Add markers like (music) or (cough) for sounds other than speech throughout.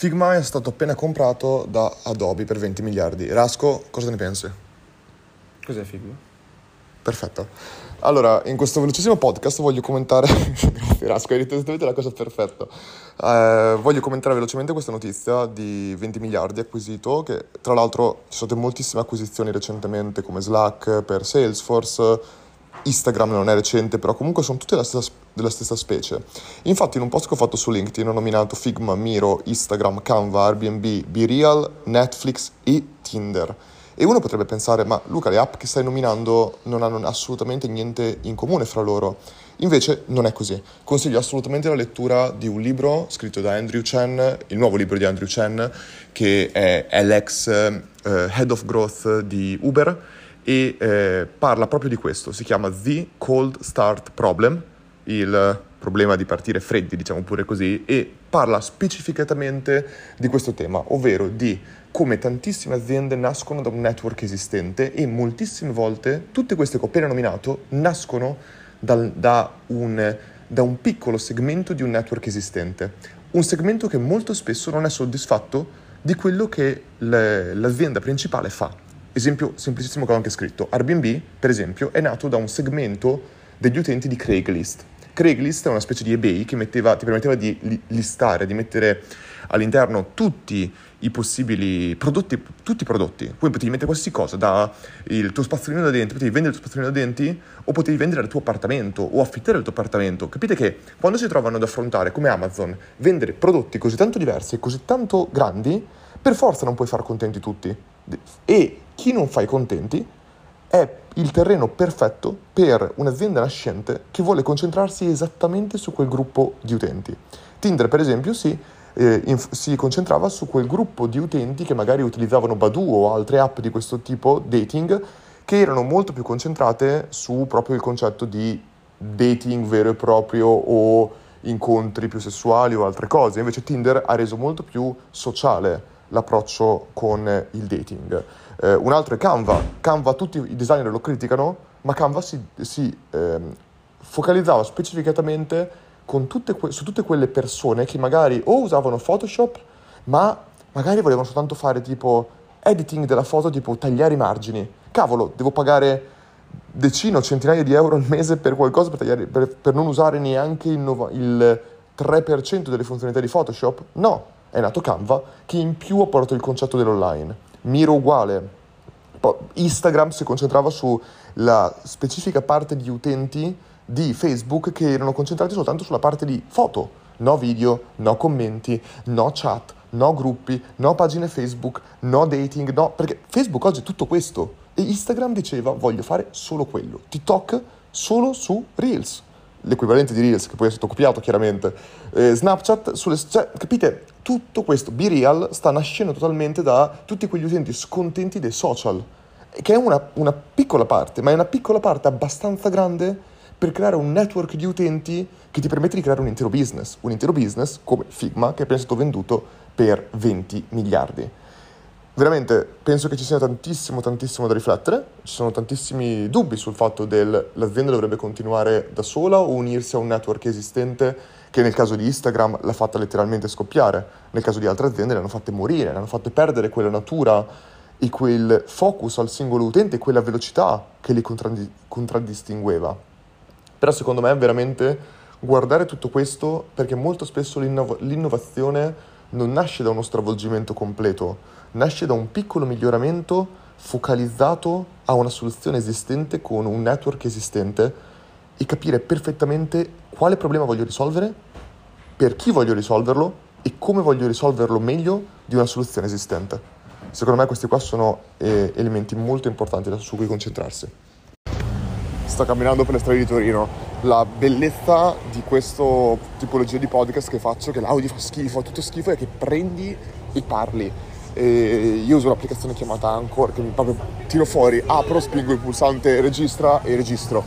Figma è stato appena comprato da Adobe per 20 miliardi. Rasco, cosa ne pensi? Cos'è Figma? Perfetto. Allora, in questo velocissimo podcast voglio commentare... (laughs) Grazie Rasco, hai detto la cosa perfetta. Eh, voglio commentare velocemente questa notizia di 20 miliardi acquisito, che tra l'altro ci sono state moltissime acquisizioni recentemente come Slack per Salesforce, Instagram non è recente, però comunque sono tutte della stessa, della stessa, specie. Infatti in un post che ho fatto su LinkedIn ho nominato Figma, Miro, Instagram, Canva, Airbnb, BeReal, Netflix e Tinder. E uno potrebbe pensare, ma Luca, le app che stai nominando non hanno assolutamente niente in comune fra loro. Invece non è così. Consiglio assolutamente la lettura di un libro scritto da Andrew Chen, il nuovo libro di Andrew Chen, che è l'ex uh, Head of Growth di Uber e eh, parla proprio di questo, si chiama The Cold Start Problem, il problema di partire freddi, diciamo pure così, e parla specificatamente di questo tema, ovvero di come tantissime aziende nascono da un network esistente e moltissime volte tutte queste che ho appena nominato nascono dal, da, un, da un piccolo segmento di un network esistente, un segmento che molto spesso non è soddisfatto di quello che le, l'azienda principale fa. Esempio semplicissimo che ho anche scritto. Airbnb, per esempio, è nato da un segmento degli utenti di Craigslist. Craigslist è una specie di eBay che metteva, ti permetteva di listare, di mettere all'interno tutti i possibili prodotti, tutti i prodotti. Poi potevi mettere qualsiasi cosa, da il tuo spazzolino da denti, potevi vendere il tuo spazzolino da denti o potevi vendere il tuo appartamento o affittare il tuo appartamento. Capite che quando si trovano ad affrontare, come Amazon, vendere prodotti così tanto diversi e così tanto grandi, per forza non puoi far contenti tutti. E chi non fa i contenti è il terreno perfetto per un'azienda nascente che vuole concentrarsi esattamente su quel gruppo di utenti. Tinder, per esempio, si, eh, inf- si concentrava su quel gruppo di utenti che magari utilizzavano Badoo o altre app di questo tipo, dating, che erano molto più concentrate su proprio il concetto di dating vero e proprio o incontri più sessuali o altre cose. Invece Tinder ha reso molto più sociale l'approccio con il dating. Eh, un altro è Canva. Canva tutti i designer lo criticano, ma Canva si, si ehm, focalizzava specificatamente tutte que- su tutte quelle persone che magari o usavano Photoshop, ma magari volevano soltanto fare tipo editing della foto, tipo tagliare i margini. Cavolo, devo pagare decine o centinaia di euro al mese per qualcosa per, tagliare, per, per non usare neanche il, nova, il 3% delle funzionalità di Photoshop? No, è nato Canva che in più ha portato il concetto dell'online. Miro uguale. Instagram si concentrava sulla specifica parte di utenti di Facebook che erano concentrati soltanto sulla parte di foto. No video, no commenti, no chat, no gruppi, no pagine Facebook, no dating, no... Perché Facebook oggi è tutto questo. E Instagram diceva voglio fare solo quello. TikTok solo su Reels l'equivalente di Reels, che poi è stato copiato chiaramente, eh, Snapchat, sulle, cioè, capite? Tutto questo, BeReal, sta nascendo totalmente da tutti quegli utenti scontenti dei social, che è una, una piccola parte, ma è una piccola parte abbastanza grande per creare un network di utenti che ti permette di creare un intero business, un intero business come Figma, che è stato venduto per 20 miliardi veramente penso che ci sia tantissimo, tantissimo da riflettere, ci sono tantissimi dubbi sul fatto che l'azienda dovrebbe continuare da sola o unirsi a un network esistente che nel caso di Instagram l'ha fatta letteralmente scoppiare, nel caso di altre aziende le hanno fatte morire, le hanno fatte perdere quella natura e quel focus al singolo utente e quella velocità che li contraddi- contraddistingueva. Però secondo me è veramente guardare tutto questo perché molto spesso l'innov- l'innovazione non nasce da uno stravolgimento completo, nasce da un piccolo miglioramento focalizzato a una soluzione esistente con un network esistente e capire perfettamente quale problema voglio risolvere, per chi voglio risolverlo e come voglio risolverlo meglio di una soluzione esistente. Secondo me questi qua sono eh, elementi molto importanti su cui concentrarsi. Sto camminando per le strade di Torino. La bellezza di questa tipologia di podcast che faccio, che l'audio fa schifo, tutto schifo, è che prendi e parli e io uso un'applicazione chiamata Anchor che mi proprio tiro fuori, apro, spingo il pulsante registra e registro.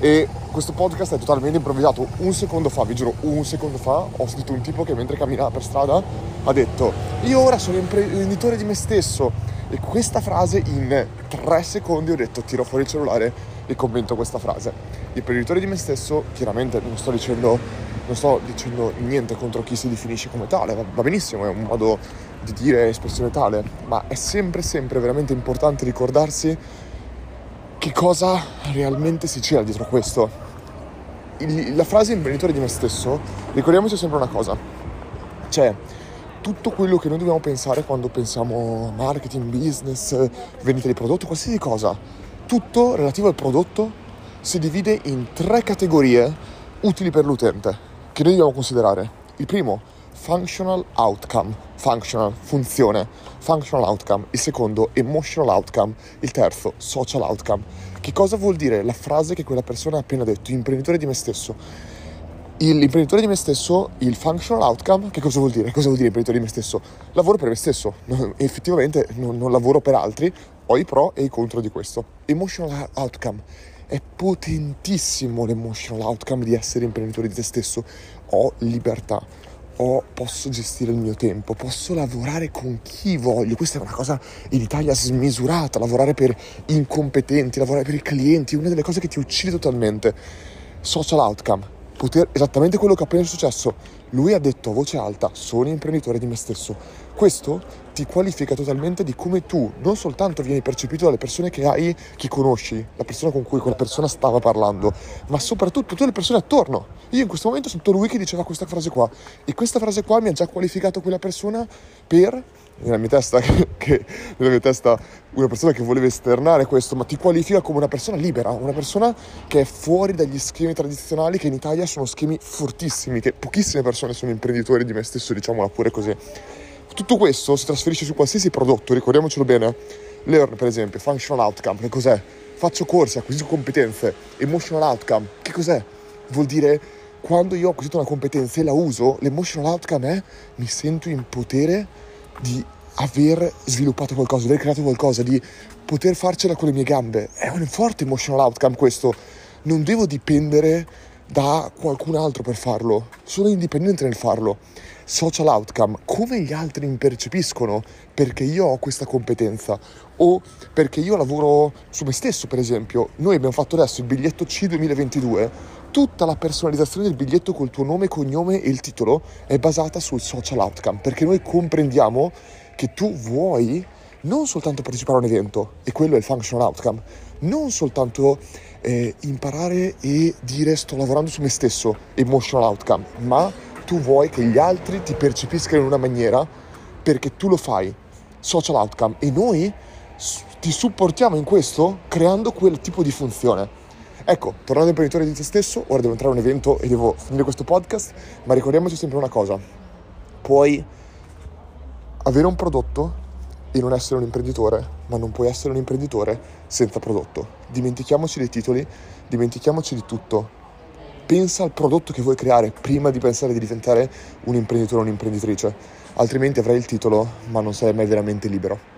E questo podcast è totalmente improvvisato. Un secondo fa, vi giuro, un secondo fa ho sentito un tipo che mentre camminava per strada ha detto io ora sono imprenditore di me stesso. E questa frase in tre secondi ho detto tiro fuori il cellulare e commento questa frase. L'imprenditore di me stesso, chiaramente non sto dicendo non sto dicendo niente contro chi si definisce come tale, va, benissimo, è un modo di dire espressione tale, ma è sempre, sempre veramente importante ricordarsi che cosa realmente si c'era dietro questo. La frase imprenditore di me stesso, ricordiamoci sempre una cosa, cioè tutto quello che noi dobbiamo pensare quando pensiamo marketing, business, vendita di prodotto, qualsiasi cosa, tutto relativo al prodotto si divide in tre categorie utili per l'utente che noi dobbiamo considerare. Il primo, functional outcome, functional, funzione, functional outcome. Il secondo, emotional outcome. Il terzo, social outcome. Che cosa vuol dire la frase che quella persona ha appena detto, imprenditore di me stesso? L'imprenditore di me stesso, il functional outcome, che cosa vuol dire? Cosa vuol dire imprenditore di me stesso? Lavoro per me stesso, effettivamente non, non lavoro per altri, ho i pro e i contro di questo. Emotional outcome è potentissimo l'emotional outcome di essere imprenditore di te stesso. Ho libertà, ho, posso gestire il mio tempo, posso lavorare con chi voglio. Questa è una cosa in Italia smisurata, lavorare per incompetenti, lavorare per i clienti, una delle cose che ti uccide totalmente. Social outcome, poter, esattamente quello che è appena successo. Lui ha detto a voce alta, sono imprenditore di me stesso. Questo ti qualifica totalmente di come tu non soltanto vieni percepito dalle persone che hai, che conosci, la persona con cui quella persona stava parlando, ma soprattutto tutte le persone attorno. Io in questo momento sento lui che diceva questa frase qua e questa frase qua mi ha già qualificato quella persona per nella mia testa, (laughs) che, nella mia testa una persona che voleva esternare questo, ma ti qualifica come una persona libera, una persona che è fuori dagli schemi tradizionali che in Italia sono schemi fortissimi, che pochissime persone sono imprenditori di me stesso, diciamola pure così. Tutto questo si trasferisce su qualsiasi prodotto, ricordiamocelo bene. Learn, per esempio, functional outcome, che cos'è? Faccio corsi, acquisisco competenze. Emotional outcome, che cos'è? Vuol dire quando io ho acquisito una competenza e la uso, l'emotional outcome è mi sento in potere di aver sviluppato qualcosa, di aver creato qualcosa, di poter farcela con le mie gambe. È un forte emotional outcome questo. Non devo dipendere da qualcun altro per farlo, sono indipendente nel farlo social outcome, come gli altri mi percepiscono perché io ho questa competenza o perché io lavoro su me stesso, per esempio. Noi abbiamo fatto adesso il biglietto C 2022, tutta la personalizzazione del biglietto col tuo nome, cognome e il titolo è basata sul social outcome, perché noi comprendiamo che tu vuoi non soltanto partecipare a un evento, e quello è il functional outcome, non soltanto eh, imparare e dire sto lavorando su me stesso, emotional outcome, ma tu vuoi che gli altri ti percepiscano in una maniera perché tu lo fai, social outcome, e noi ti supportiamo in questo creando quel tipo di funzione. Ecco, tornando imprenditore di te stesso, ora devo entrare a un evento e devo finire questo podcast, ma ricordiamoci sempre una cosa, puoi avere un prodotto e non essere un imprenditore, ma non puoi essere un imprenditore senza prodotto. Dimentichiamoci dei titoli, dimentichiamoci di tutto, pensa al prodotto che vuoi creare prima di pensare di diventare un imprenditore o un'imprenditrice, altrimenti avrai il titolo ma non sarai mai veramente libero.